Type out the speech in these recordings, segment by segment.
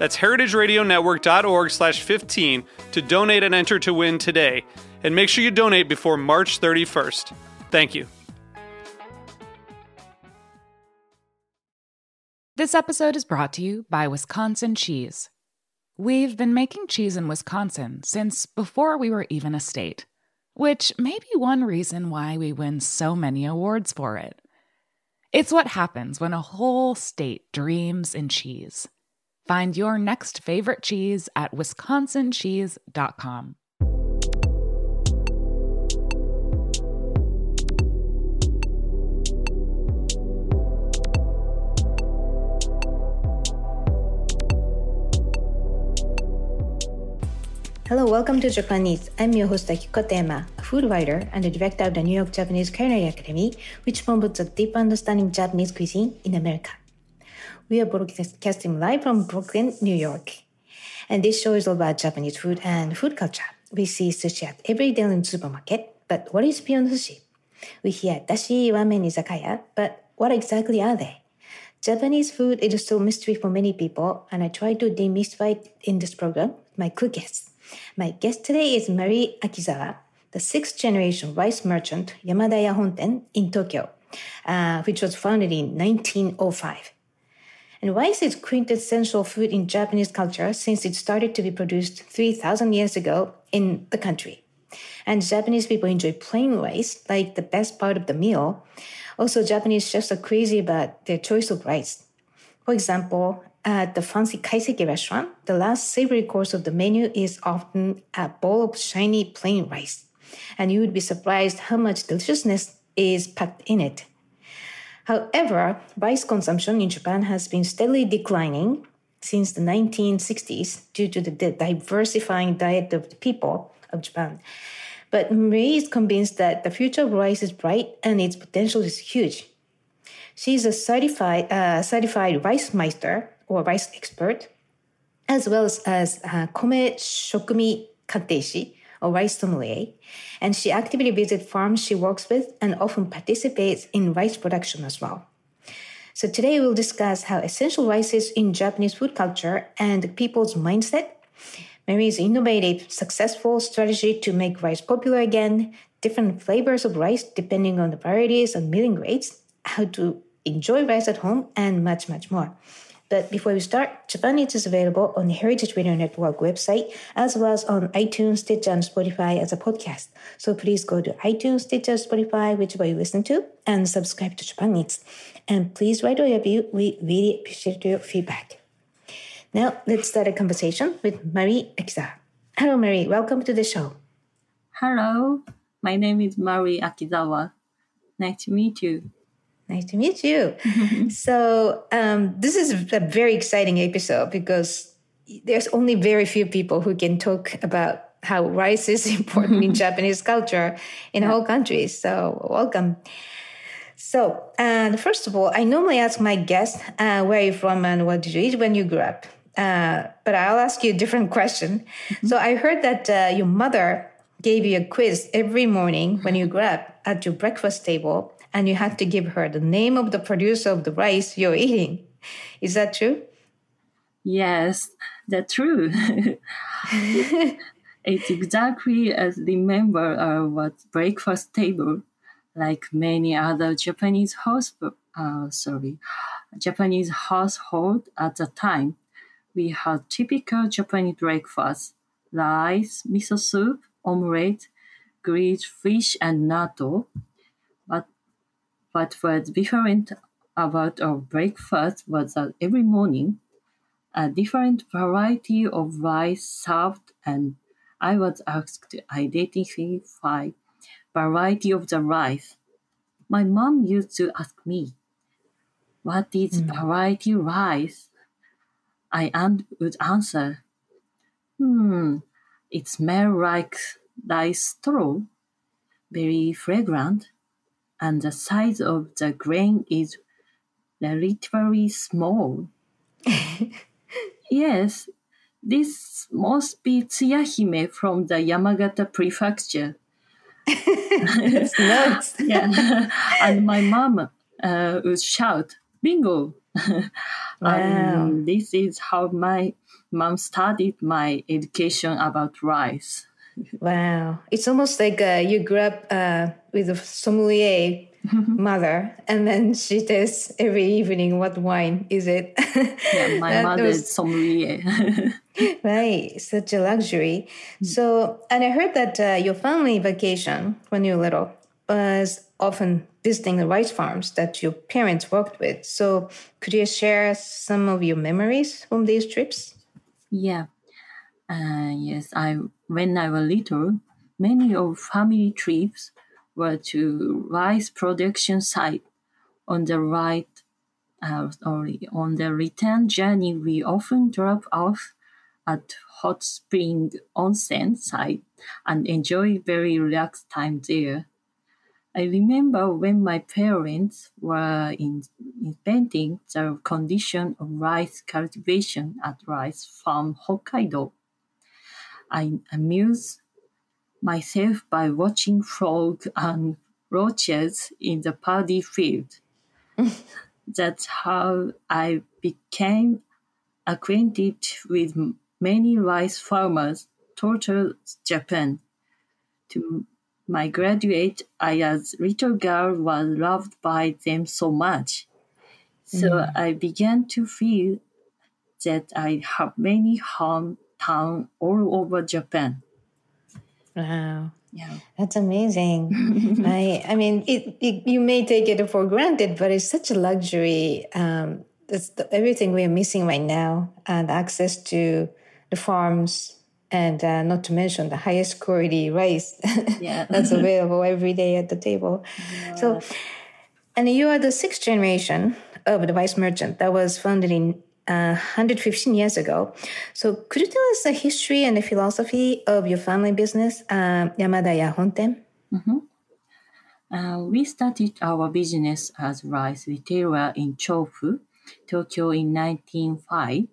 That's heritageradionetwork.org slash 15 to donate and enter to win today. And make sure you donate before March 31st. Thank you. This episode is brought to you by Wisconsin Cheese. We've been making cheese in Wisconsin since before we were even a state, which may be one reason why we win so many awards for it. It's what happens when a whole state dreams in cheese. Find your next favorite cheese at wisconsincheese.com. Hello, welcome to Japan Eats. I'm your host Akiko Tema, a food writer and the director of the New York Japanese Culinary Academy, which promotes a deep understanding of Japanese cuisine in America. We are broadcasting live from Brooklyn, New York. And this show is all about Japanese food and food culture. We see sushi at every day in the supermarket, but what is beyond sushi? We hear dashi, ramen, izakaya, but what exactly are they? Japanese food is still mystery for many people, and I try to demystify it in this program my cool guests. My guest today is Marie Akizawa, the sixth generation rice merchant Yamadaya Honten in Tokyo, uh, which was founded in 1905. And rice is it quintessential food in Japanese culture since it started to be produced 3,000 years ago in the country. And Japanese people enjoy plain rice like the best part of the meal. Also, Japanese chefs are crazy about their choice of rice. For example, at the fancy kaiseki restaurant, the last savory course of the menu is often a bowl of shiny plain rice. And you would be surprised how much deliciousness is packed in it. However, rice consumption in Japan has been steadily declining since the 1960s due to the diversifying diet of the people of Japan. But Marie is convinced that the future of rice is bright and its potential is huge. She's a certified, uh, certified rice meister or rice expert, as well as, as uh, Kome Shokumi Kanteishi, or rice sommelier, and she actively visits farms she works with and often participates in rice production as well. So today we'll discuss how essential rice is in Japanese food culture and people's mindset, Marie's innovative, successful strategy to make rice popular again, different flavors of rice depending on the varieties and milling rates, how to enjoy rice at home, and much, much more. But before we start, Japan is available on the Heritage Radio Network website, as well as on iTunes, Stitcher, and Spotify as a podcast. So please go to iTunes, Stitcher, Spotify, whichever you listen to, and subscribe to Japan. And please write a review. We really appreciate your feedback. Now, let's start a conversation with Marie Akizawa. Hello, Marie. Welcome to the show. Hello. My name is Marie Akizawa. Nice to meet you. Nice to meet you. so, um, this is a very exciting episode because there's only very few people who can talk about how rice is important in Japanese culture in yeah. whole country. So, welcome. So, uh, first of all, I normally ask my guests, uh, where are you from and what did you eat when you grew up? Uh, but I'll ask you a different question. Mm-hmm. So, I heard that uh, your mother gave you a quiz every morning when you grew up at your breakfast table and you had to give her the name of the producer of the rice you're eating. Is that true? Yes, that's true. it's exactly as the member of a breakfast table, like many other Japanese house, uh, sorry, Japanese household at the time. We had typical Japanese breakfast: rice, miso soup, omelette, grilled fish and natto. But what was different about our breakfast was that every morning a different variety of rice served and I was asked to identify variety of the rice. My mom used to ask me, what is Mm. variety rice? I would answer, hmm, it smells like rice straw, very fragrant, and the size of the grain is relatively small. yes, this must be Tsuyahime from the Yamagata prefecture. It's nuts. yeah. and my mom uh, would shout, bingo. Wow. This is how my mom started my education about rice. Wow. It's almost like uh, you grew up uh, with a sommelier mother, and then she tastes every evening what wine is it. Yeah, my mother was- is sommelier. Right, such a luxury. So, and I heard that uh, your family vacation when you were little was often visiting the rice farms that your parents worked with. So, could you share some of your memories from these trips? Yeah. Uh, yes, I when I was little, many of family trips were to rice production site. On the right, uh, or on the return journey, we often drop off at hot spring onsen site and enjoy very relaxed time there. I remember when my parents were in, inventing the condition of rice cultivation at rice farm Hokkaido. I amused myself by watching frogs and roaches in the paddy field. That's how I became acquainted with many rice farmers throughout Japan. To my graduate, I as little girl was loved by them so much. So mm. I began to feel that I have many hometown all over Japan. Wow. Yeah. That's amazing. I, I mean, it, it, you may take it for granted, but it's such a luxury. Um, it's the, everything we are missing right now, and access to the farms, and uh, not to mention the highest quality rice Yeah. that's available every day at the table. So, and you are the sixth generation of the rice merchant that was founded in uh, 115 years ago. So, could you tell us the history and the philosophy of your family business, um, Yamadaya Honten? Uh, we started our business as rice retailer in Chofu, Tokyo in 1905.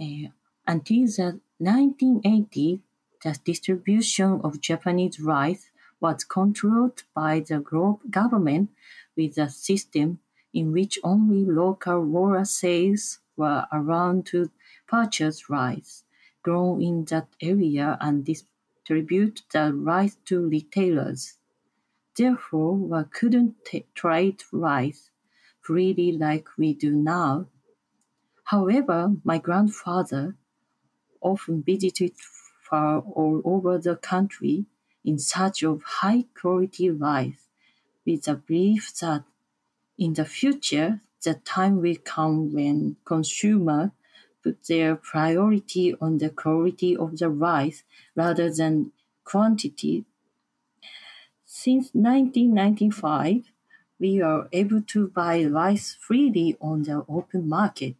Uh, until the 1980, the distribution of Japanese rice was controlled by the government with a system in which only local rural sales were around to purchase rice grown in that area and distribute the rice to retailers. Therefore, we couldn't t- trade rice freely like we do now. However, my grandfather often visited far all over the country in search of high quality rice with the belief that in the future the time will come when consumers put their priority on the quality of the rice rather than quantity since 1995, we are able to buy rice freely on the open market.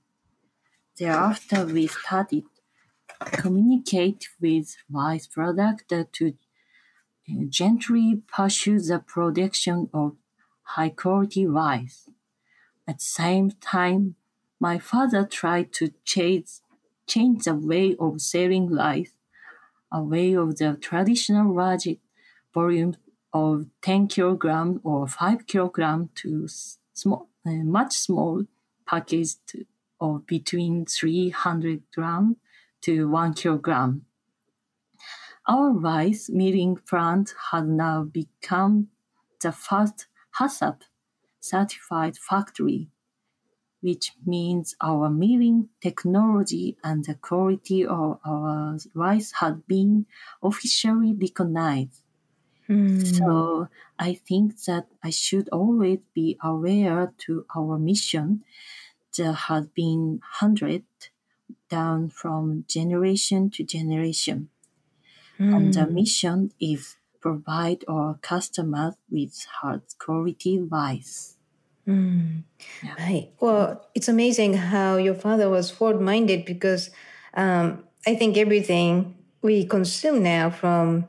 Thereafter, we started communicate with rice producer to gently pursue the production of high quality rice. At the same time, my father tried to change, change the way of selling rice away of the traditional large volume of 10 kilogram or 5 kilogram to small, uh, much small package of between 300 gram to 1 kilogram. Our rice milling plant has now become the first HACCP certified factory, which means our milling technology and the quality of our rice had been officially recognized. Hmm. So I think that I should always be aware to our mission that has been hundred down from generation to generation. And the hmm. mission is provide our customers with hard quality rice. Right. Well, it's amazing how your father was forward minded because um, I think everything we consume now from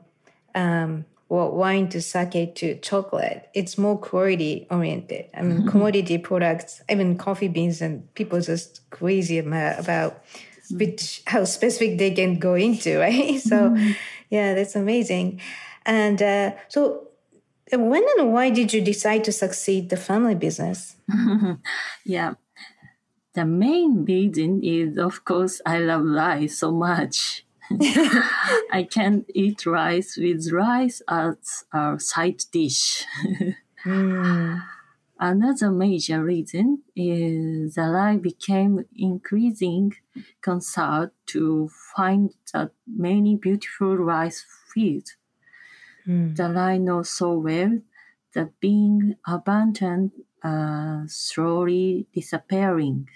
um, well, wine to sake to chocolate, it's more quality oriented. I mean, commodity products, even coffee beans, and people just crazy about, about which how specific they can go into, right? So, yeah, that's amazing. And uh, so, when and why did you decide to succeed the family business? Yeah. The main reason is, of course, I love rice so much. I can eat rice with rice as a side dish. Hmm. Another major reason is that I became increasing concerned to find that many beautiful rice fields Mm. that I know so well that being abandoned are slowly disappearing,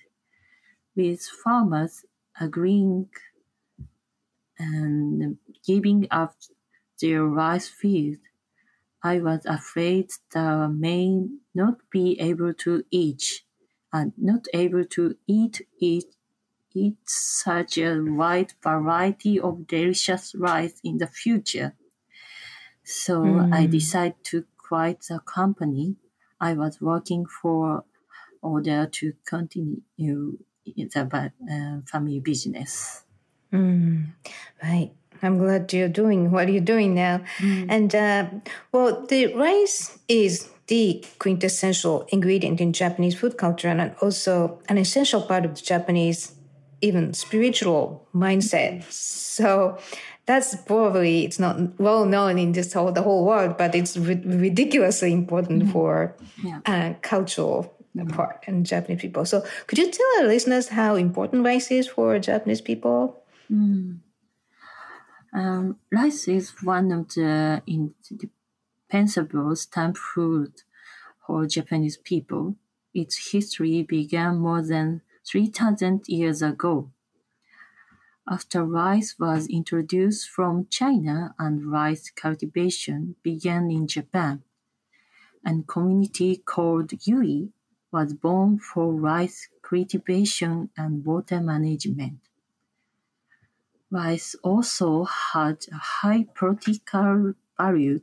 with farmers agreeing and giving up their rice field. I was afraid that may not be able to eat and not able to eat it eat such a wide variety of delicious rice in the future. So I decided to quit the company I was working for order to continue the uh, family business. Right. I'm glad you're doing what you're doing now. And uh, well, the rice is the quintessential ingredient in Japanese food culture and also an essential part of the Japanese, even spiritual mindset. So that's probably it's not well known in this whole the whole world, but it's ri- ridiculously important for Yeah. uh, cultural part and Japanese people. So could you tell our listeners how important rice is for Japanese people? Um, rice is one of the indispensable stamp food for Japanese people. Its history began more than 3,000 years ago. After rice was introduced from China and rice cultivation began in Japan, A community called Yui was born for rice cultivation and water management. Rice also had a high practical value.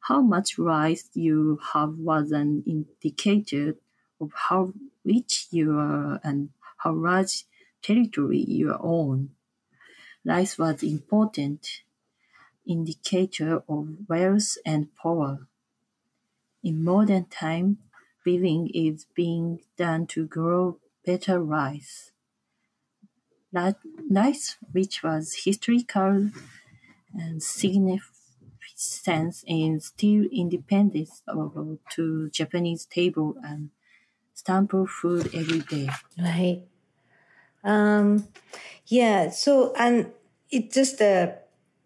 How much rice you have was an indicator of how rich you are and how large territory you own. Rice was important indicator of wealth and power. In modern time, living is being done to grow better rice. Rice, which was historical and significance in still independence of, to Japanese table and staple food every day. Right. Um, yeah. So, and it's just uh,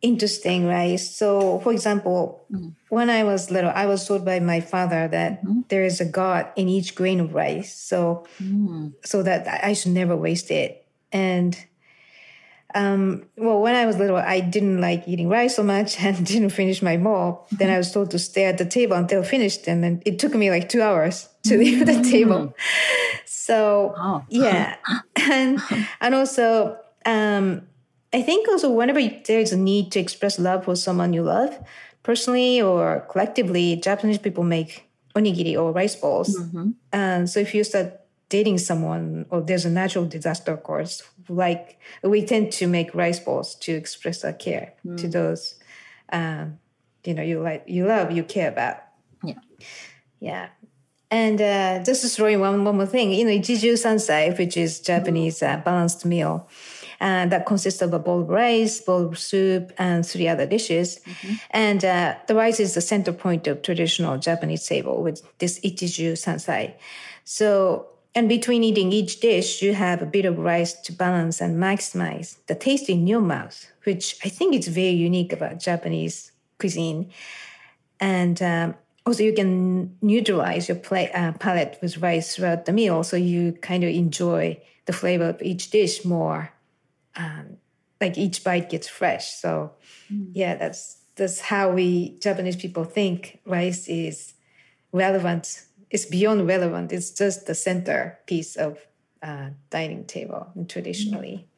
interesting, right? So, for example, when I was little, I was told by my father that there is a God in each grain of rice. So, so that I should never waste it. And um, well, when I was little, I didn't like eating rice so much and didn't finish my bowl. Then I was told to stay at the table until finished, and then it took me like two hours to leave the table. So Oh. yeah, and and also um, I think also whenever there's a need to express love for someone you love, personally or collectively, Japanese people make onigiri or rice balls. And so if you start dating someone or there's a natural disaster, of course, like we tend to make rice balls to express our care to those, um, you know, you like, you love, you care about. Yeah. Yeah. And uh, just to throw in one, one more thing, you know, Ichiju Sansai, which is Japanese uh, balanced meal, and that consists of a bowl of rice, bowl of soup, and three other dishes. And uh, the rice is the center point of traditional Japanese table with this Ichiju Sansai. So, and between eating each dish, you have a bit of rice to balance and maximize the taste in your mouth, which I think is very unique about Japanese cuisine. and um, also you can neutralize your play, uh, palate with rice throughout the meal, so you kind of enjoy the flavor of each dish more. Um, like each bite gets fresh. So mm. yeah, that's that's how we Japanese people think rice is relevant. It's beyond relevant. It's just the center piece of uh, dining table traditionally.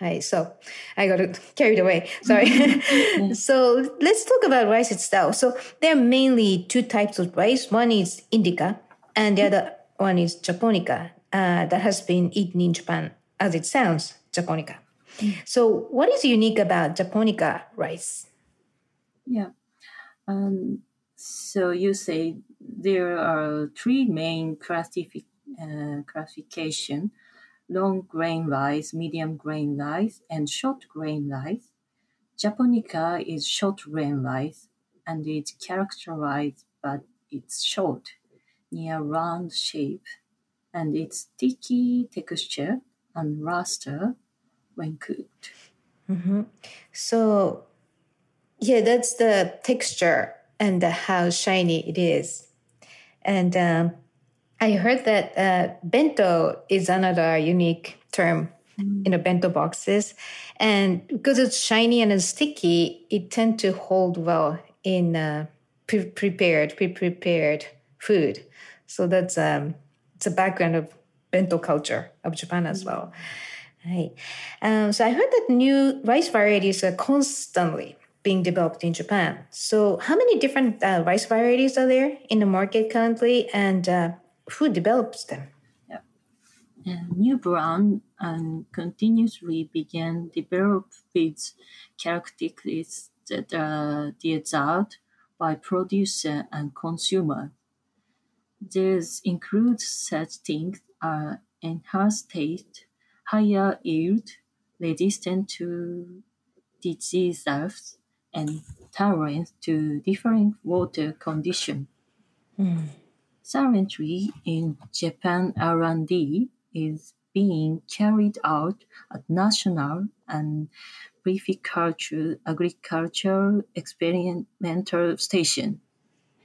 Right, so I got carried away. Sorry. so let's talk about rice itself. So there are mainly two types of rice. One is indica, and the other one is japonica. Uh, that has been eaten in Japan, as it sounds, japonica. Mm. So, what is unique about japonica rice? Yeah. Um, so you say there are three main classific, uh, classification long grain rice, medium grain rice, and short grain rice. Japonica is short grain rice and it's characterized by its short, near round shape and its sticky texture and luster when cooked. Mm-hmm. So, yeah, that's the texture and how shiny it is. And um, I heard that uh, bento is another unique term mm. in the bento boxes. And because it's shiny and it's sticky, it tends to hold well in uh, pre- prepared, pre-prepared food. So that's um, it's a background of bento culture of Japan as well. Right. Um, so I heard that new rice varieties are constantly being developed in Japan. So how many different uh, rice varieties are there in the market currently? And uh, who develops them? Yeah. new brand and continuously began develop with characteristics that are desired by producer and consumer. These include such things as enhanced taste, higher yield, resistant to diseases, and tolerance to different water conditions. Mm. Currently, in Japan, R&D is being carried out at national and prefecture agricultural experimental station.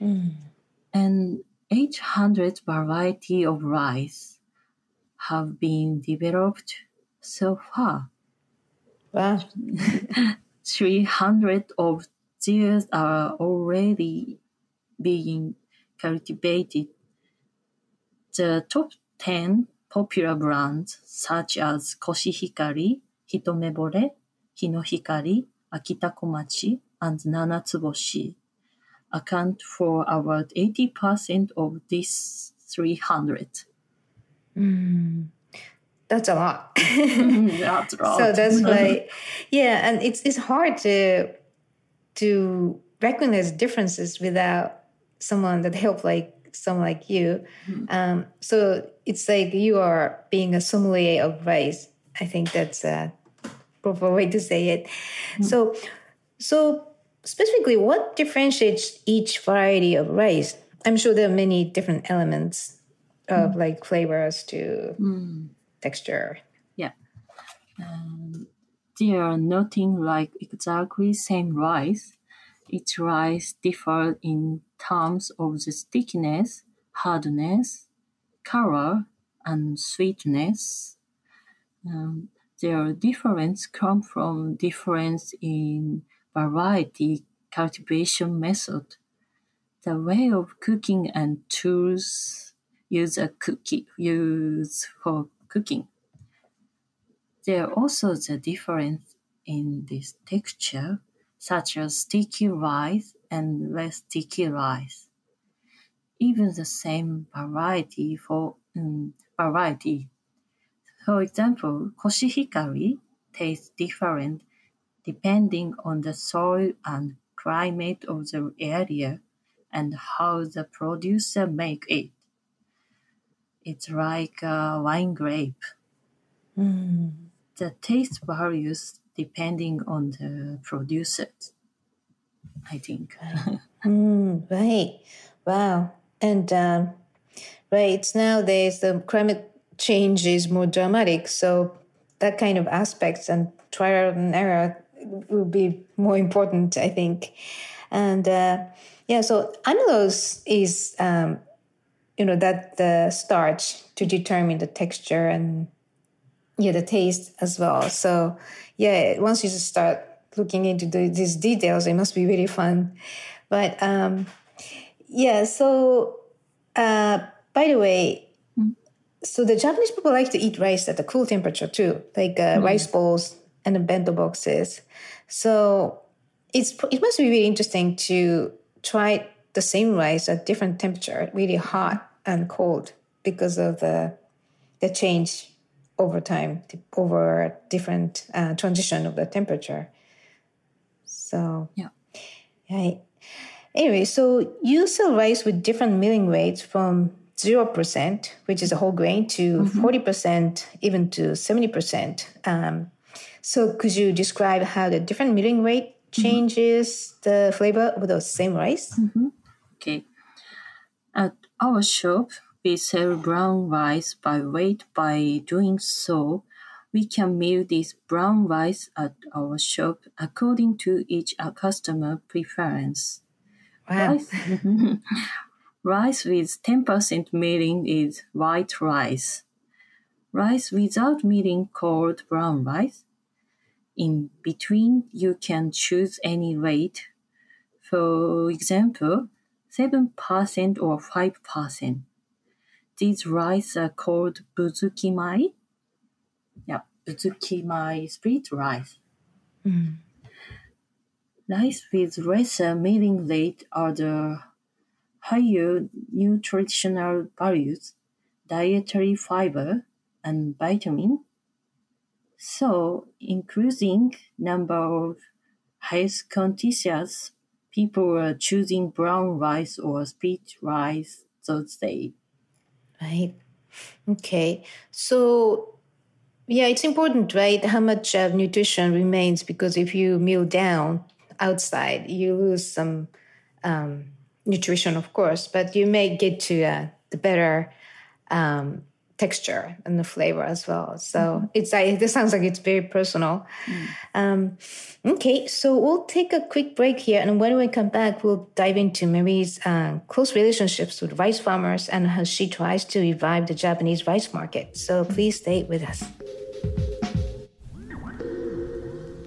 Mm. And 800 variety of rice have been developed so far. Wow. 300 of these are already being cultivated. The top 10 popular brands such as Koshihikari, Hitomebore, Hinohikari, Akita Komachi, and Nanatsuboshi account for about 80% of these 300. Mm, that's a lot. that's a lot. So that's why, yeah, and it's it's hard to to recognize differences without someone that help like someone like you. Mm-hmm. Um, so it's like you are being a sommelier of rice. I think that's a proper way to say it. Mm-hmm. So, so specifically, what differentiates each variety of rice? I'm sure there are many different elements of mm-hmm. like flavors to mm. texture. Yeah. Um, there are nothing like exactly same rice each rice differs in terms of the stickiness, hardness, color, and sweetness. Um, their difference come from difference in variety cultivation method, the way of cooking and tools used a cookie used for cooking. There are also the difference in this texture such as sticky rice and less sticky rice. Even the same variety for um, variety. For example, koshihikari tastes different depending on the soil and climate of the area and how the producer make it. It's like a wine grape. Mm. The taste varies depending on the producers. I think. mm, right. Wow. And um, right nowadays the climate change is more dramatic, so that kind of aspects and trial and error will be more important, I think. And uh, yeah, so amylose is, um, you know, that the starch to determine the texture and yeah, the taste as well. So yeah, once you start looking into the, these details, it must be really fun. But um, yeah, so uh, by the way, so the Japanese people like to eat rice at a cool temperature too, like uh, mm. rice bowls and the bento boxes. So it's it must be really interesting to try the same rice at different temperature, really hot and cold, because of the the change over time, over different uh, transition of the temperature. So yeah, right. Anyway, so you sell rice with different milling rates from 0%, which is a whole grain, to mm-hmm. 40%, even to 70%. Um, so could you describe how the different milling rate mm-hmm. changes mm-hmm. the flavor of the same rice? Mm-hmm. Okay. At our shop, we sell brown rice by weight. By doing so, we can mill this brown rice at our shop according to each customer preference. Wow. Rice, rice with 10% milling is white rice. Rice without milling called brown rice. In between, you can choose any rate. For example, 7% or 5%. These rice are called buzukimai. Yeah, buzukimai split rice. Mm. Rice with lesser milling rate are the higher nutritional values, dietary fiber, and vitamin. So, increasing number of health conscious people are choosing brown rice or split rice those days. Right. Okay. So, yeah, it's important, right? How much uh, nutrition remains because if you meal down outside, you lose some um, nutrition, of course, but you may get to uh, the better um, texture and the flavor as well. So mm-hmm. it's like this sounds like it's very personal. Mm. Um, okay, so we'll take a quick break here, and when we come back, we'll dive into Marie's uh, close relationships with rice farmers and how she tries to revive the Japanese rice market. So please stay with us.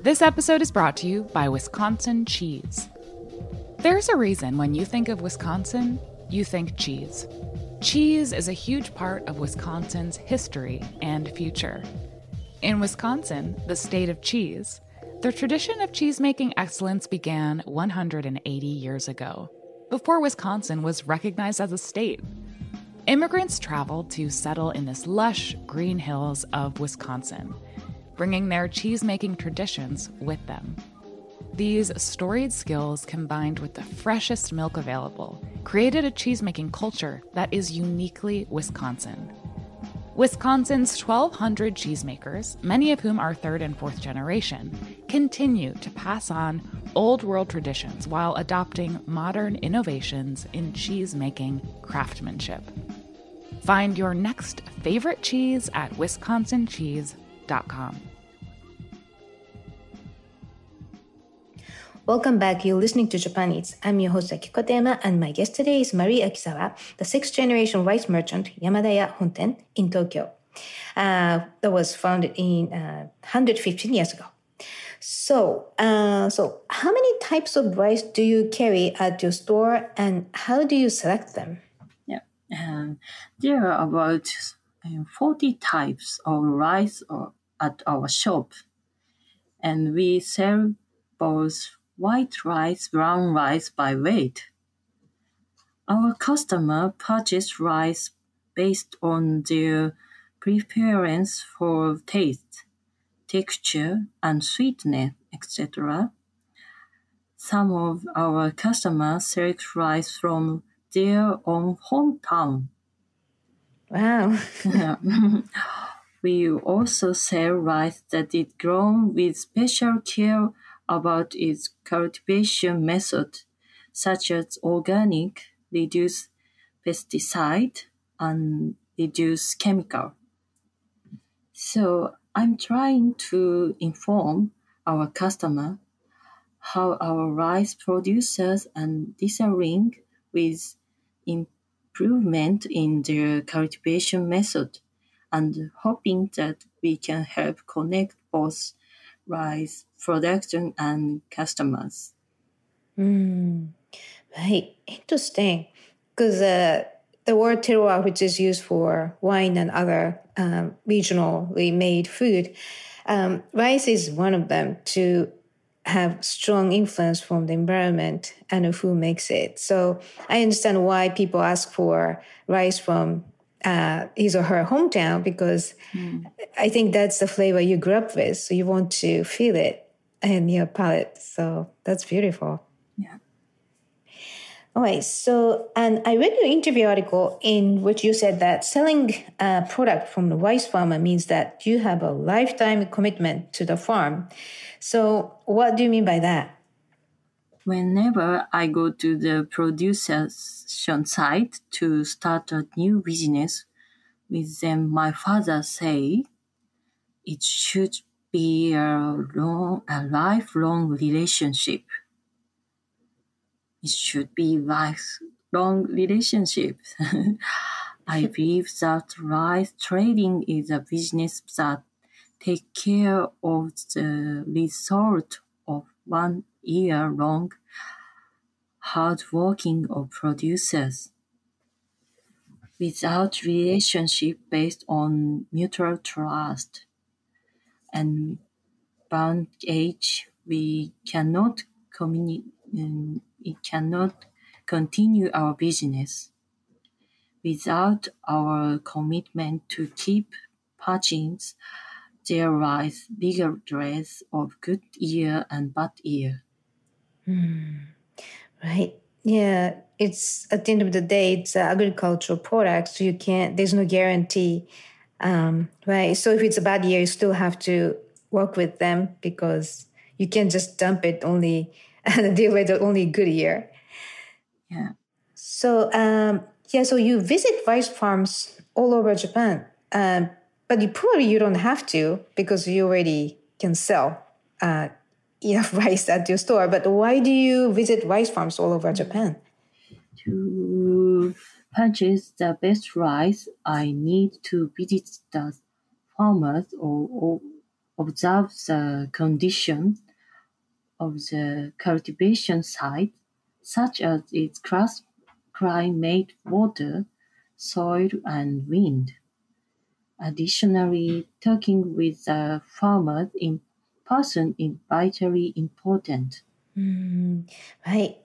This episode is brought to you by Wisconsin Cheese. There's a reason when you think of Wisconsin, you think cheese. Cheese is a huge part of Wisconsin's history and future. In Wisconsin, the state of cheese, the tradition of cheese-making excellence began 180 years ago, before Wisconsin was recognized as a state. Immigrants traveled to settle in this lush green hills of Wisconsin, bringing their cheese-making traditions with them. These storied skills, combined with the freshest milk available, created a cheesemaking culture that is uniquely Wisconsin. Wisconsin's 1,200 cheesemakers, many of whom are third and fourth generation, continue to pass on old world traditions while adopting modern innovations in cheesemaking craftsmanship. Find your next favorite cheese at wisconsincheese.com. Welcome back. You're listening to Japan Eats. I'm your host Akiko Katayama, and my guest today is Marie Akizawa, the sixth generation rice merchant Yamadaya Honten in Tokyo. Uh, that was founded in uh, 115 years ago. So, uh, so how many types of rice do you carry at your store, and how do you select them? Um, there are about uh, 40 types of rice at our shop, and we sell both white rice, brown rice by weight. Our customer purchase rice based on their preference for taste, texture, and sweetness, etc. Some of our customers select rice from their own hometown. Wow. we also sell rice that is grown with special care about its cultivation method, such as organic, reduce pesticide, and reduce chemical. So I'm trying to inform our customer how our rice producers and disagreeing with improvement in their cultivation method and hoping that we can help connect both rice production and customers. Mm, right, interesting. Because uh, the word terroir, which is used for wine and other um, regionally made food, um, rice is one of them to have strong influence from the environment and who makes it. So I understand why people ask for rice from uh, his or her hometown because mm. I think that's the flavor you grew up with. So you want to feel it in your palate. So that's beautiful. Right. So, and I read your interview article in which you said that selling a product from the rice farmer means that you have a lifetime commitment to the farm. So, what do you mean by that? Whenever I go to the production site to start a new business with them, my father say it should be a long, a lifelong relationship. It should be lifelong relationships. I believe that rice trading is a business that take care of the result of one year long hard working of producers. Without relationship based on mutual trust and bound age, we cannot communicate, mm, we cannot continue our business. Without our commitment to keep patchings there rise bigger threads of good year and bad year. Mm, right. Yeah, it's at the end of the day, it's agricultural products. So you can't. There's no guarantee, um, right? So if it's a bad year, you still have to work with them because you can't just dump it only and deal with the only good year. Yeah. So um, yeah, so you visit rice farms all over Japan. Um, but you probably you don't have to because you already can sell uh, enough rice at your store. But why do you visit rice farms all over Japan? To purchase the best rice, I need to visit the farmers or, or observe the condition of the cultivation site, such as its climate, water, soil, and wind. Additionally, talking with the farmer in person is vitally important. Mm, right,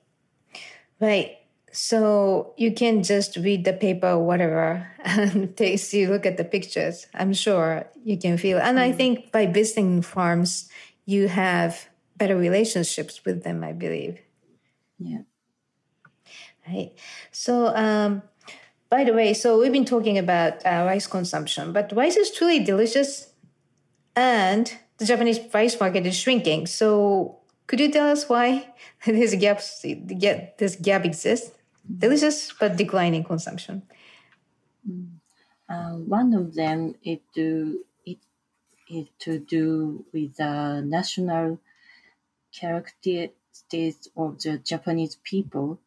right. So you can just read the paper or whatever and take you look at the pictures. I'm sure you can feel. And mm. I think by visiting farms, you have better relationships with them. I believe. Yeah. Right. So um, by the way, so we've been talking about uh, rice consumption, but rice is truly delicious, and the Japanese rice market is shrinking. So, could you tell us why this gap this gap exists? Delicious but declining consumption. Uh, one of them is to it, it to do with the national characteristics of the Japanese people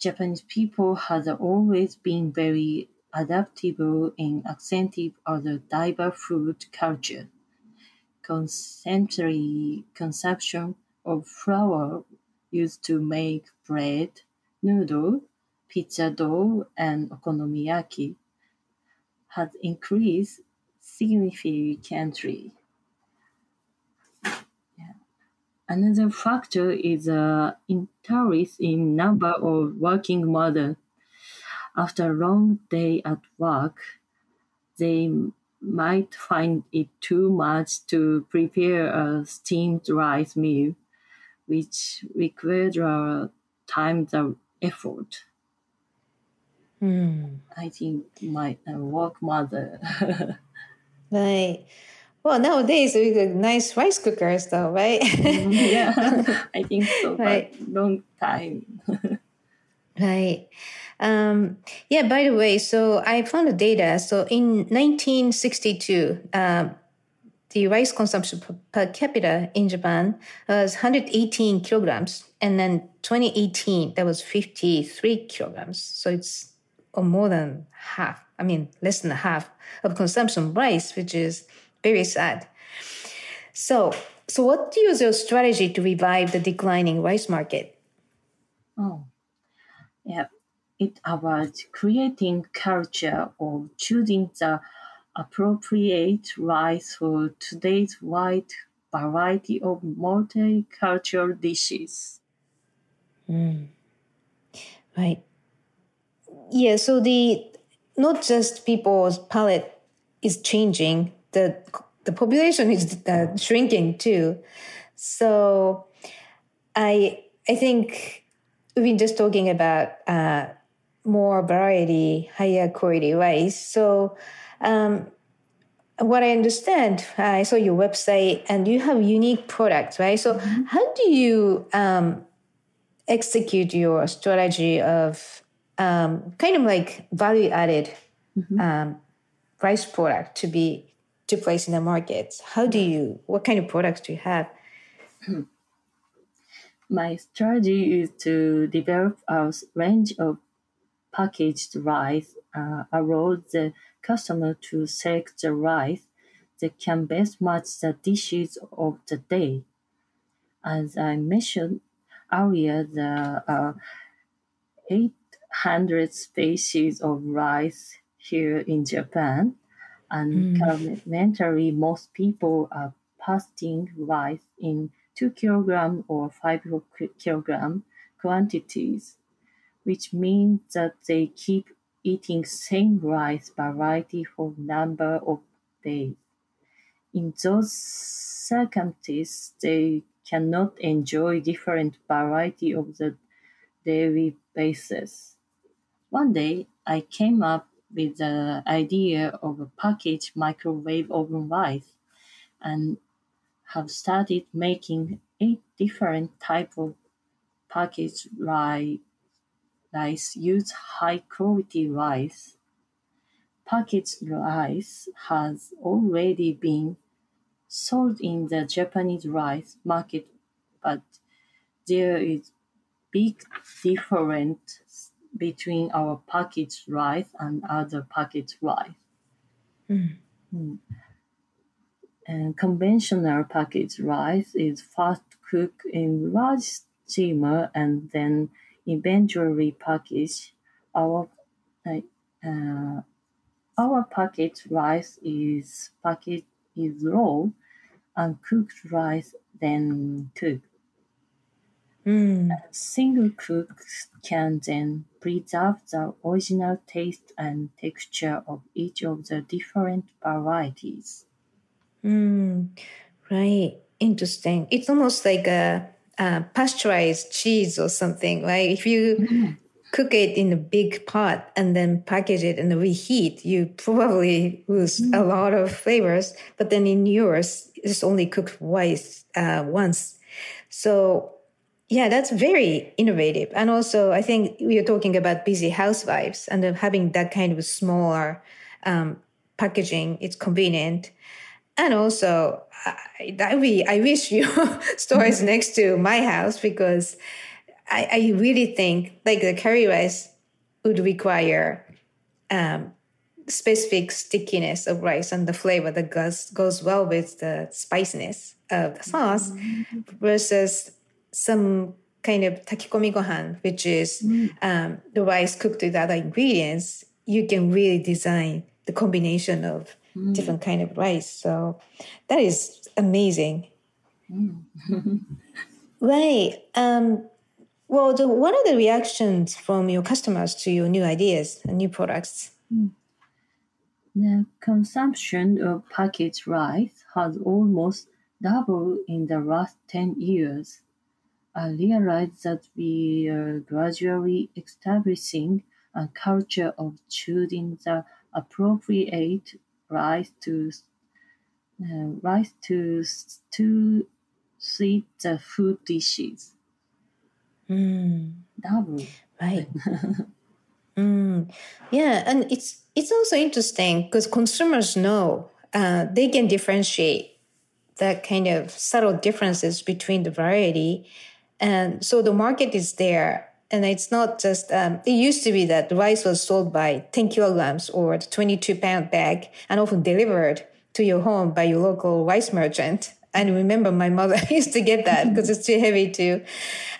Japanese people has always been very adaptable and accentive of the diverse food culture. Concentrate consumption of flour used to make bread, noodle, pizza dough, and okonomiyaki has increased significantly. Another factor is uh, increase in number of working mothers. After a long day at work, they might find it too much to prepare a steamed rice meal, which requires uh, time and effort. Mm. I think my uh, work mother. right. Well, nowadays we got nice rice cookers, though, right? Mm-hmm. yeah, I think so. Right. long time. right. Um, yeah. By the way, so I found the data. So in 1962, um, the rice consumption per, capita in Japan was 118 kilograms, and then 2018 that was 53 kilograms. So it's more than half. I mean, less than half of consumption of rice, which is very sad. So, so what is your strategy to revive the declining rice market? Oh, yeah. It about creating culture of choosing the appropriate rice for today's wide variety of multicultural dishes. Mm. Right. Yeah, so the not just people's palate is changing, the the population is uh, shrinking too. So I I think we've been just talking about uh, more variety, higher quality rice. So um, what I understand, I saw your website and you have unique products, right? So mm-hmm. how do you um, execute your strategy of um, kind of like value added mm-hmm. um, rice product to be to place in the markets? How do you? What kind of products do you have? My strategy is to develop a range of packaged rice, uh, allow the customer to select the rice that can best match the dishes of the day. As I mentioned earlier, there are 800 species of rice here in Japan, and mm. currently most people are pasting rice in 2 kilogram or 5 kilogram quantities which means that they keep eating same rice variety for number of days. In those circumstances, they cannot enjoy different variety of the daily basis. One day, I came up with the idea of a packaged microwave oven rice and have started making eight different type of packaged rice use high quality rice. Packaged rice has already been sold in the Japanese rice market, but there is big difference between our packaged rice and other packaged rice. Mm. Mm. And conventional packaged rice is first cooked in large steamer and then eventually package our uh, our packaged rice is packaged is raw and cooked rice then cooked. Mm. Single cook can then preserve the original taste and texture of each of the different varieties. Mm. Right. Interesting. It's almost like a uh, pasteurized cheese or something, right? If you mm. cook it in a big pot and then package it and reheat, you probably lose mm. a lot of flavors. But then in yours, it's only cooked twice, uh, once. So yeah, that's very innovative. And also, I think we are talking about busy housewives and having that kind of smaller um, packaging. It's convenient. And also, I, that we, I wish you stores mm-hmm. next to my house because I, I really think like the curry rice would require um, specific stickiness of rice and the flavor that goes goes well with the spiciness of the sauce mm-hmm. versus some kind of takikomi gohan, which is mm. um, the rice cooked with other ingredients. You can really design the combination of mm. different kind of rice. So that is amazing. Mm. right. Um, well, the, what are the reactions from your customers to your new ideas and new products? Mm. The consumption of packaged rice has almost doubled in the last 10 years. I realize that we are gradually establishing a culture of choosing the appropriate rice to uh, rice to to sweet the food dishes. Mm. Double. Right. mm. Yeah, and it's it's also interesting because consumers know uh, they can differentiate that kind of subtle differences between the variety. And so the market is there. And it's not just, um, it used to be that rice was sold by 10 kilograms or the 22 pound bag and often delivered to your home by your local rice merchant. And remember, my mother used to get that because it's too heavy to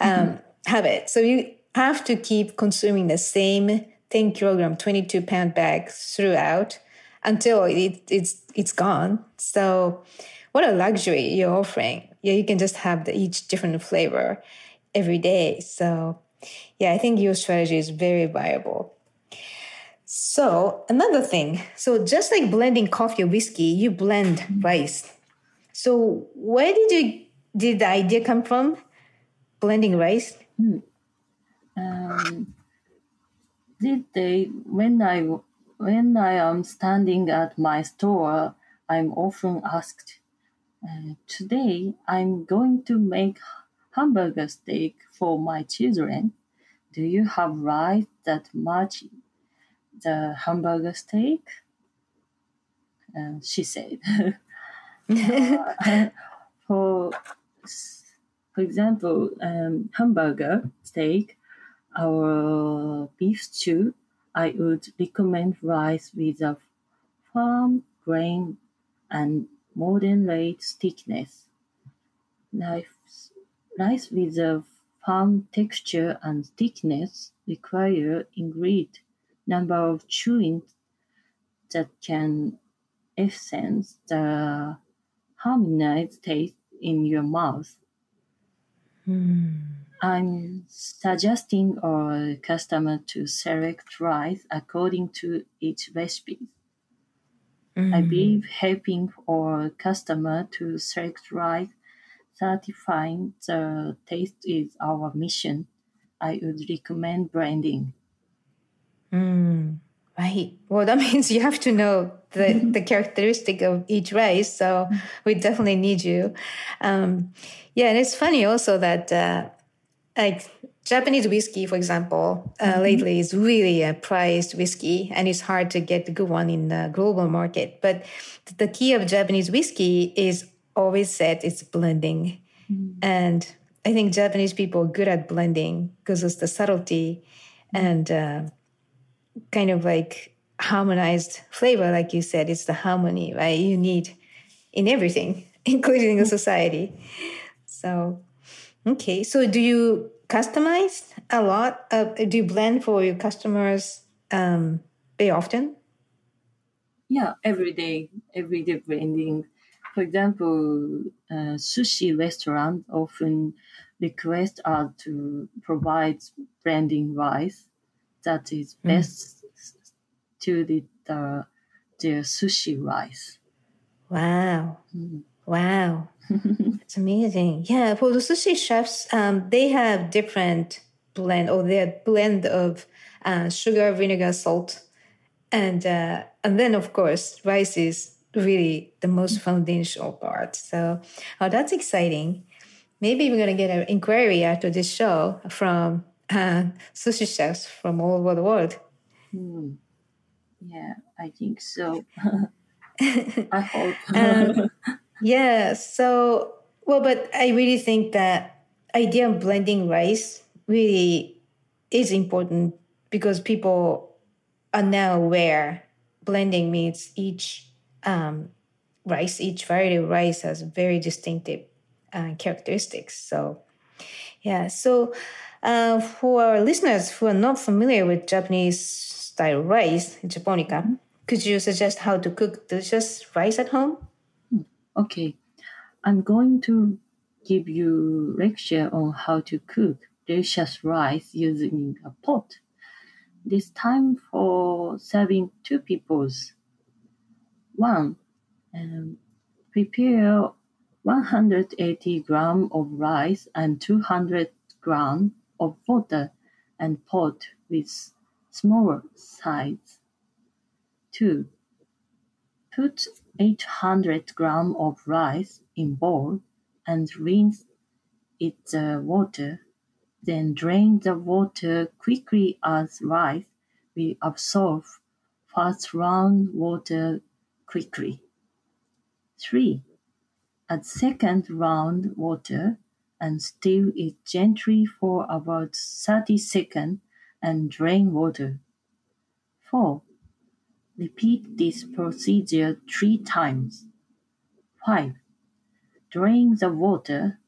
um, have it. So you have to keep consuming the same 10 kilogram, 22 pound bag throughout until it, it's, it's gone. So what a luxury you're offering. Yeah, you can just have the, each different flavor every day. So yeah, I think your strategy is very viable. So another thing, so just like blending coffee or whiskey, you blend rice. So where did you did the idea come from? Blending rice? Hmm. Um, did they when I when I am standing at my store, I'm often asked, uh, "Today I'm going to make hamburger steak for my children. Do you have rice that match the hamburger steak?" Uh, she said. uh, for for example, um, hamburger steak our beef stew, I would recommend rice with a farm grain and moderate thickness. Rice, rice with a firm texture and thickness require increased number of chewing that can essence the harmonized taste in your mouth. Mm. I'm suggesting our customer to select rice according to each recipe. Mm. I believe helping our customer to select rice, certifying the taste is our mission. I would recommend branding. Mm. Right. Well, that means you have to know the, the characteristic of each rice. So we definitely need you. Um, yeah, and it's funny also that uh, like Japanese whiskey, for example, uh, mm-hmm. lately is really a prized whiskey, and it's hard to get a good one in the global market. But the key of Japanese whiskey is always said it's blending, mm-hmm. and I think Japanese people are good at blending because it's the subtlety mm-hmm. and uh, kind of like harmonized flavor, like you said. It's the harmony, right? You need in everything, including the society. So Okay, so do you customize a lot? Of, do you blend for your customers um, very often? Yeah, every day, every day blending. For example, uh, sushi restaurant often request us to provide blending rice that is mm. best mm. to the, the their sushi rice. Wow. Mm. Wow. it's amazing. Yeah, for the sushi chefs, um, they have different blend or their blend of uh, sugar, vinegar, salt, and uh, and then of course rice is really the most foundational part. So, oh, that's exciting. Maybe we're gonna get an inquiry after this show from uh, sushi chefs from all over the world. Hmm. Yeah, I think so. I hope. um, yeah. So, well, but I really think that idea of blending rice really is important because people are now aware blending means each um, rice, each variety of rice has very distinctive uh, characteristics. So, yeah. So, uh, for our listeners who are not familiar with Japanese style rice, japonica, could you suggest how to cook delicious rice at home? Okay, I'm going to give you lecture on how to cook delicious rice using a pot. This time for serving two peoples. One, um, prepare 180 gram of rice and 200 gram of water and pot with smaller size. Two, put 800 gram of rice in bowl and rinse it the water. Then drain the water quickly as rice will absorb fast round water quickly. 3. Add second round water and stir it gently for about 30 seconds and drain water. 4. Repeat this procedure three times. 5. Drain the water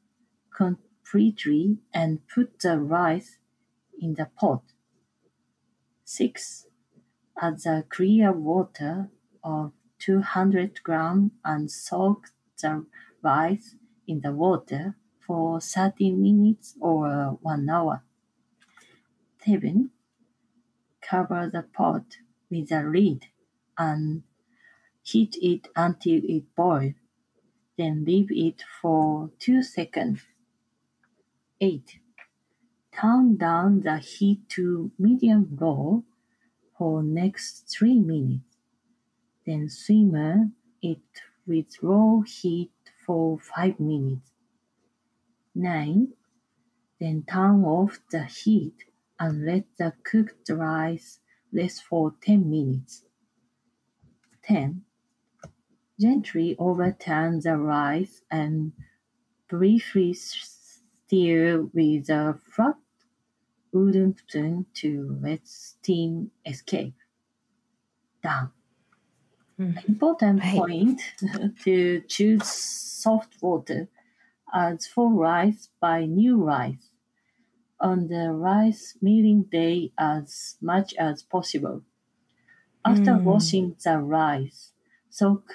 completely and put the rice in the pot. 6. Add the clear water of 200 gram and soak the rice in the water for 30 minutes or 1 hour. 7. Cover the pot with a lid and heat it until it boils. Then leave it for 2 seconds. 8. Turn down the heat to medium low for next 3 minutes. Then simmer it with low heat for 5 minutes. 9. Then turn off the heat and let the cooked rice rest for 10 minutes. 10. Gently overturn the rice and briefly stir with a flat wooden spoon to let steam escape. Done. Mm. Important Right. point to choose soft water as for rice by new rice on the rice milling day as much as possible. After Mm. washing the rice, soak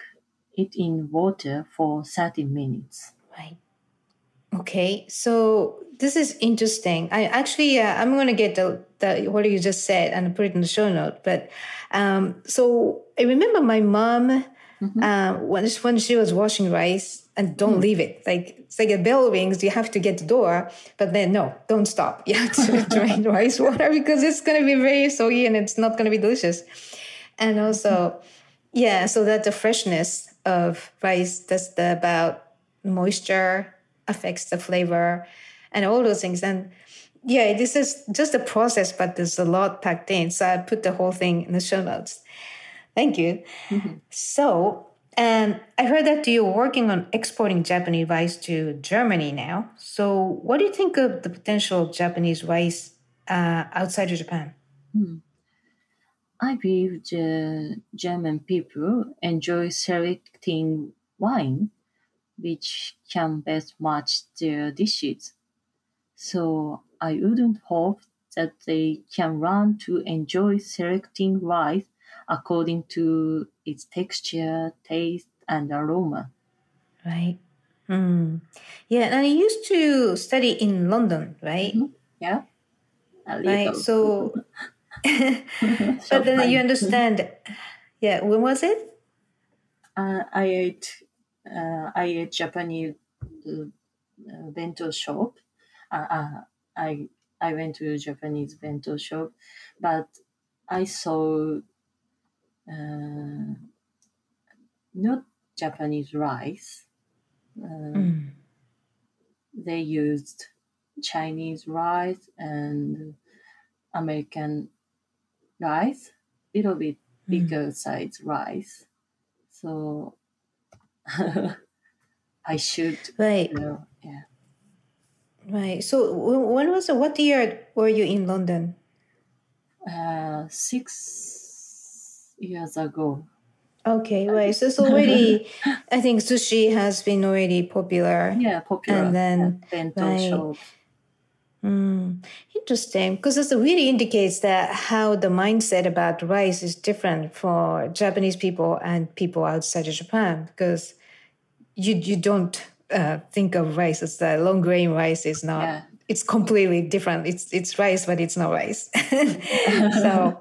it in water for 30 minutes. Right. Okay, so this is interesting. I actually, uh, I'm going to get the, the what you just said and put it in the show note. But um, so I remember my mom uh, when she, when she was washing rice, and don't leave it. Like it's like a bell rings, you have to get the door, but then no, don't stop. You have to drain rice water because it's going to be very soggy and it's not going to be delicious. And also, yeah, so that the freshness of rice, that's the about moisture affects the flavor and all those things. And yeah, this is just a process, but there's a lot packed in. So I put the whole thing in the show notes. Thank you. So, and I heard that you're working on exporting Japanese rice to Germany now. So, what do you think of the potential of Japanese rice uh, outside of Japan? I believe the German people enjoy selecting wine which can best match their dishes. So I wouldn't hope that they can learn to enjoy selecting rice according to its texture, taste, and aroma. Right. Hmm. Yeah, and I used to study in London, right? Yeah? A Right. So, but then you understand. Yeah. When was it? Uh, I ate uh, I ate Japanese uh, uh, bento shop. Uh, uh, I I went to Japanese bento shop, but I saw uh, not Japanese rice. Mm. They used Chinese rice and American rice, little bit bigger size rice. So I should Right. know. Yeah. Right. So when, was it? What year were you in London? Uh, six years ago. Okay. Right. So it's already. I think sushi has been already popular. Yeah, popular. And then- yeah, bento right. Mm, interesting, because this really indicates that how the mindset about rice is different for Japanese people and people outside of Japan. Because you you don't uh, think of rice as the long grain rice is not. Yeah. It's completely different. It's it's rice, but it's not rice. so,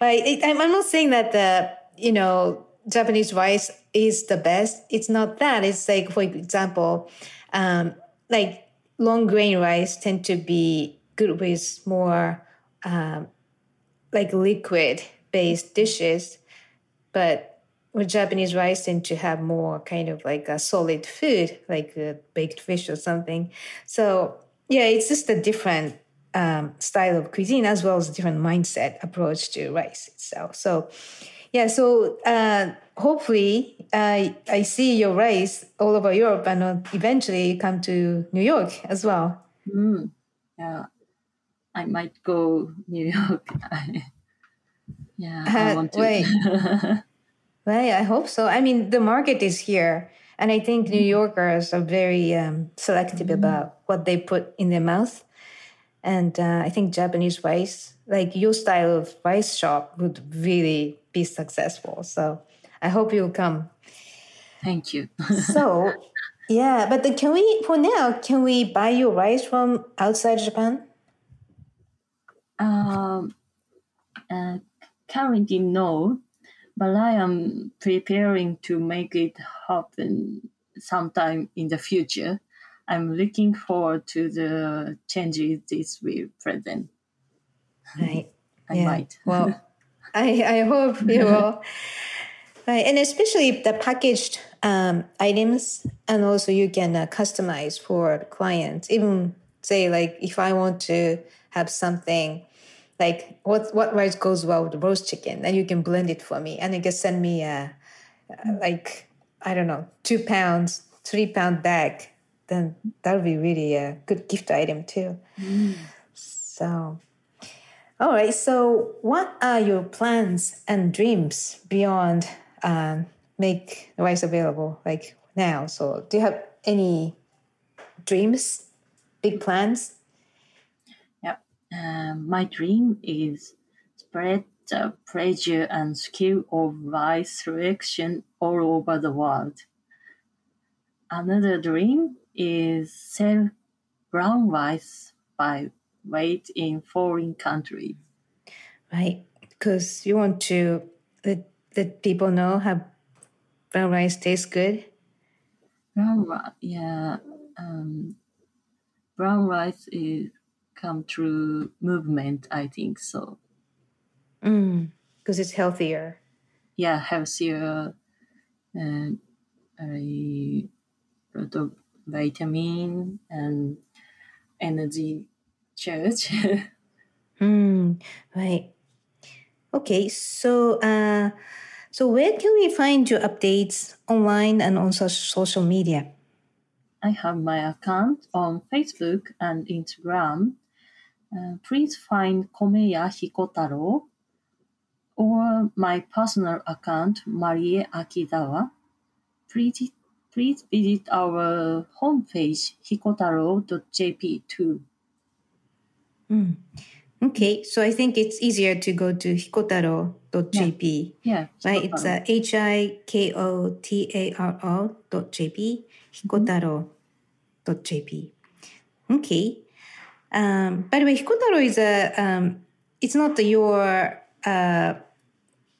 I'm, I'm not saying that the you know Japanese rice is the best. It's not that. It's like, for example, um, like long grain rice tend to be good with more um, like liquid based dishes, but with Japanese rice tend to have more kind of like a solid food, like a baked fish or something. So yeah, it's just a different um, style of cuisine as well as a different mindset approach to rice itself. So yeah, so uh, hopefully uh, I see your rice all over Europe and uh, eventually come to New York as well. Mm, yeah, I might go New York. yeah, I Uh, want to. wait. Right, I hope so. I mean, the market is here, and I think New Yorkers are very um, selective about what they put in their mouth. And uh, I think Japanese rice, like your style of rice shop, would really be successful. So I hope you'll come. Thank you. So, yeah, but the, can we, for now, can we buy your rice from outside Japan? um, uh, currently no, but I am preparing to make it happen sometime in the future. I'm looking forward to the changes this will present. Right. I Yeah. might. Well, I, I hope you will. Right. And especially the packaged um, items, and also you can uh, customize for clients. Even say like if I want to have something like what what rice goes well with roast chicken, then you can blend it for me, and you can send me a, a like I don't know two pounds, three pound bag. Then that would be really a good gift item too. So. All right. So, what are your plans and dreams beyond um, make the rice available like now? So, do you have any dreams, big plans? Yep. Um, my dream is spread the pleasure and skill of rice selection all over the world. Another dream is sell brown rice by weight in foreign countries. Right. Because you want to let, let people know how brown rice tastes good. Brown rice, yeah. Um, brown rice is come through movement, I think so. Because it's healthier. yeah, healthier and a lot of vitamin and energy charge. Hmm. Right. Okay. So, uh, so where can we find your updates online and on so- social media? I have my account on Facebook and Instagram. Uh, please find Komeya Hikotaro or my personal account, Marie Akizawa. Please, please visit our homepage, hikotaro.jp too. Okay, so I think it's easier to go to hikotaro.jp. Yeah, Right, it's uh, H I K O T A R O dot JP, hikotaro.jp. Okay. Um, by the way, Hikotaro is a, um, it's not your, uh,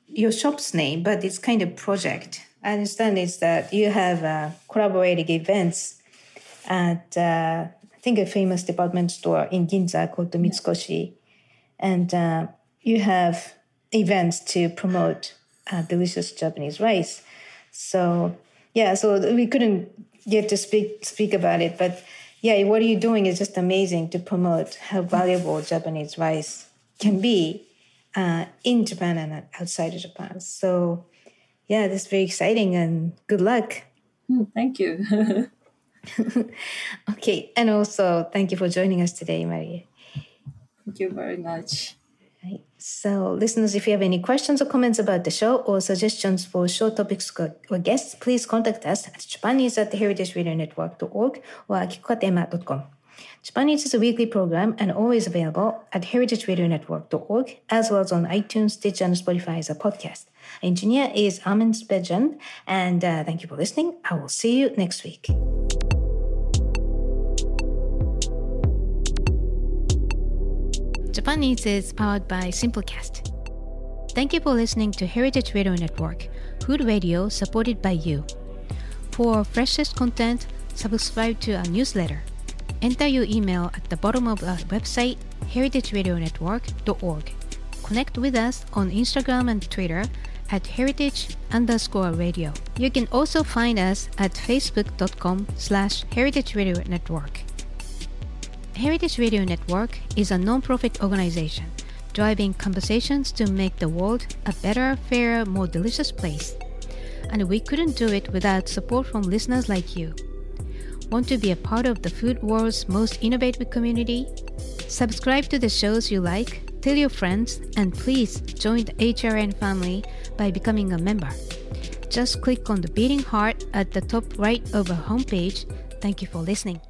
your shop's name, but it's kind of project. I understand it's that you have uh, collaborating events at, uh, think, a famous department store in Ginza called the Mitsukoshi and uh, you have events to promote uh, delicious Japanese rice. So yeah, so we couldn't get to speak speak about it, but yeah, what you're doing is just amazing to promote how valuable Japanese rice can be uh, in Japan and outside of Japan. So yeah, that's very exciting and good luck. Hmm, Thank you. Okay, and also thank you for joining us today, Marie. Thank you very much. Right. So, listeners, if you have any questions or comments about the show or suggestions for show topics or guests, please contact us at Japan Eats at heritageradionetwork.org or akikokatayama.com. Japanese is a weekly program and always available at heritageradionetwork.org as well as on iTunes, Stitcher, and Spotify as a podcast. Engineer is Armin Spejan, and uh, thank you for listening. I will see you next week. Japan Eats is powered by Simplecast. Thank you for listening to Heritage Radio Network, food radio supported by you. For freshest content, subscribe to our newsletter. Enter your email at the bottom of our website, heritageradionetwork.org. Connect with us on Instagram and Twitter at heritage underscore radio. You can also find us at facebook.com slash heritage radio network. Heritage Radio Network is a non-profit organization driving conversations to make the world a better, fairer, more delicious place. And we couldn't do it without support from listeners like you. Want to be a part of the food world's most innovative community? Subscribe to the shows you like, tell your friends, and please join the HRN family by becoming a member. Just click on the beating heart at the top right of our homepage. Thank you for listening.